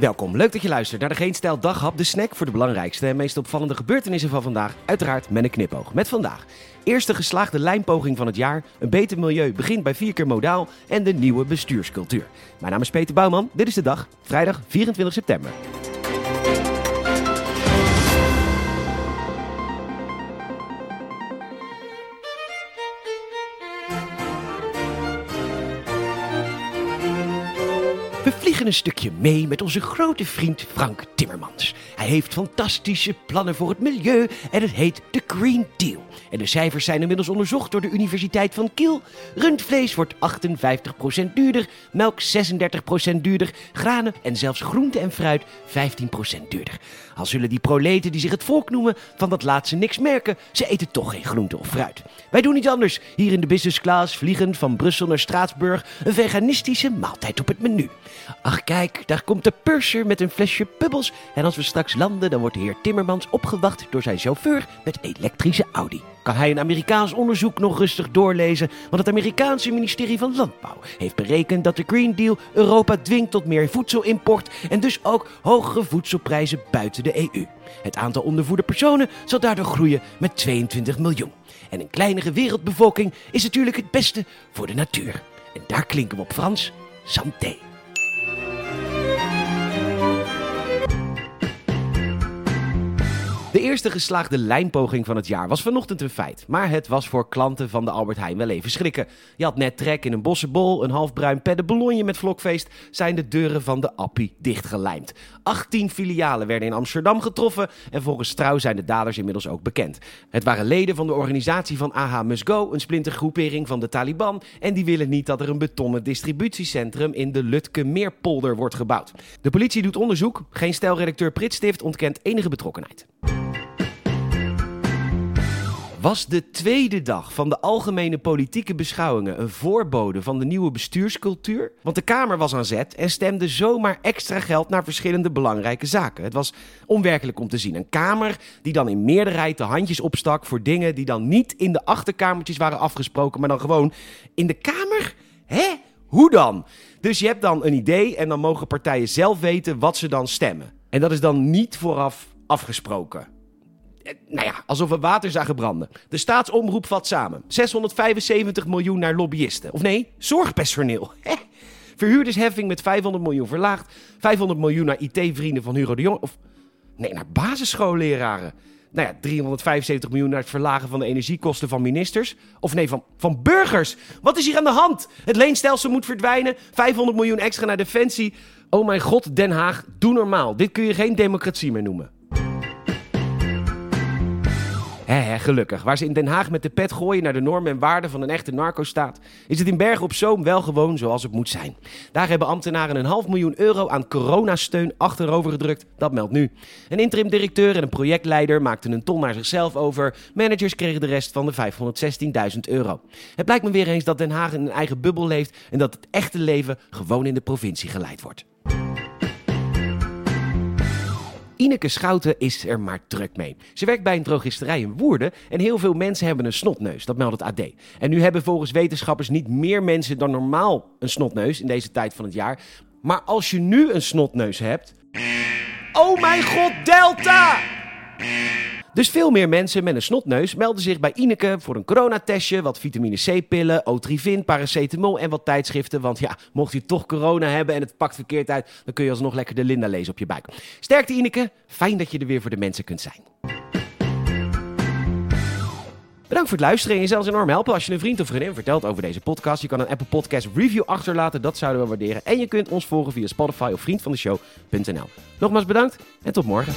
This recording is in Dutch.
Welkom, leuk dat je luistert naar de Geen Stijl Daghap, de snack voor de belangrijkste en meest opvallende gebeurtenissen van vandaag. Uiteraard met een knipoog. Met vandaag eerste geslaagde lijnpoging van het jaar, een beter milieu begint bij vier keer modaal en de nieuwe bestuurscultuur. Mijn naam is Peter Bouwman, dit is de dag, vrijdag 24 september. We vliegen een stukje mee met onze grote vriend Frank Timmermans. Hij heeft fantastische plannen voor het milieu en het heet de Green Deal. En de cijfers zijn inmiddels onderzocht door de Universiteit van Kiel. Rundvlees wordt 58% duurder, melk 36% duurder, granen en zelfs groente en fruit 15% duurder. Al zullen die proleten die zich het volk noemen van dat laatste niks merken, ze eten toch geen groente of fruit. Wij doen iets anders. Hier in de business class, vliegend van Brussel naar Straatsburg, een veganistische maaltijd op het menu. Ach kijk, daar komt de purser met een flesje pubbels. En als we straks landen, dan wordt de heer Timmermans opgewacht door zijn chauffeur met elektrische Audi. Kan hij een Amerikaans onderzoek nog rustig doorlezen? Want het Amerikaanse ministerie van Landbouw heeft berekend dat de Green Deal Europa dwingt tot meer voedselimport en dus ook hogere voedselprijzen buiten de EU. Het aantal ondervoerde personen zal daardoor groeien met 22 miljoen. En een kleinere wereldbevolking is natuurlijk het beste voor de natuur. En daar klinken we op Frans santé. De eerste geslaagde lijnpoging van het jaar was vanochtend een feit. Maar het was voor klanten van de Albert Heijn wel even schrikken. Je had net trek in een bossenbol, een halfbruin peddenballonje met vlokfeest... zijn de deuren van de Appie dichtgelijmd. 18 filialen werden in Amsterdam getroffen... en volgens Trouw zijn de daders inmiddels ook bekend. Het waren leden van de organisatie van AH Must Go... een splintergroepering van de Taliban... en die willen niet dat er een betonnen distributiecentrum... in de Lutke Meerpolder wordt gebouwd. De politie doet onderzoek. Geen stijlredacteur Pritstift ontkent enige betrokkenheid was de tweede dag van de algemene politieke beschouwingen een voorbode van de nieuwe bestuurscultuur? Want de Kamer was aan zet en stemde zomaar extra geld naar verschillende belangrijke zaken. Het was onwerkelijk om te zien. Een Kamer die dan in meerderheid de handjes opstak voor dingen die dan niet in de achterkamertjes waren afgesproken, maar dan gewoon in de Kamer? Hè? Hoe dan? Dus je hebt dan een idee en dan mogen partijen zelf weten wat ze dan stemmen. En dat is dan niet vooraf afgesproken. Eh, nou ja, alsof we water zagen branden. De staatsomroep vat samen. 675 miljoen naar lobbyisten. Of nee, zorgpersoneel. Verhuurdersheffing met 500 miljoen verlaagd. 500 miljoen naar IT-vrienden van Hugo de Jong. Of nee, naar basisschoolleraren. Nou ja, 375 miljoen naar het verlagen van de energiekosten van ministers. Of nee, van, van burgers. Wat is hier aan de hand? Het leenstelsel moet verdwijnen. 500 miljoen extra naar defensie. Oh mijn god, Den Haag, doe normaal. Dit kun je geen democratie meer noemen. He, gelukkig. Waar ze in Den Haag met de pet gooien naar de normen en waarden van een echte narco-staat, is het in Bergen op Zoom wel gewoon zoals het moet zijn. Daar hebben ambtenaren een half miljoen euro aan coronasteun achterover gedrukt. Dat meldt nu. Een interim-directeur en een projectleider maakten een ton naar zichzelf over. Managers kregen de rest van de 516.000 euro. Het blijkt me weer eens dat Den Haag in een eigen bubbel leeft en dat het echte leven gewoon in de provincie geleid wordt. Ineke Schouten is er maar druk mee. Ze werkt bij een drogisterij in Woerden en heel veel mensen hebben een snotneus. Dat meldt het AD. En nu hebben volgens wetenschappers niet meer mensen dan normaal een snotneus in deze tijd van het jaar. Maar als je nu een snotneus hebt. Oh mijn god, Delta! Dus veel meer mensen met een snotneus melden zich bij Ineke voor een coronatestje, wat vitamine C-pillen, Otrivin, paracetamol en wat tijdschriften. Want ja, mocht je toch corona hebben en het pakt verkeerd uit, dan kun je alsnog lekker de Linda lezen op je buik. Sterkte Ineke, fijn dat je er weer voor de mensen kunt zijn. Bedankt voor het luisteren en je zelfs enorm helpen als je een vriend of vriendin vertelt over deze podcast. Je kan een Apple Podcast review achterlaten, dat zouden we waarderen. En je kunt ons volgen via Spotify of vriendvandeshow.nl. Nogmaals bedankt en tot morgen.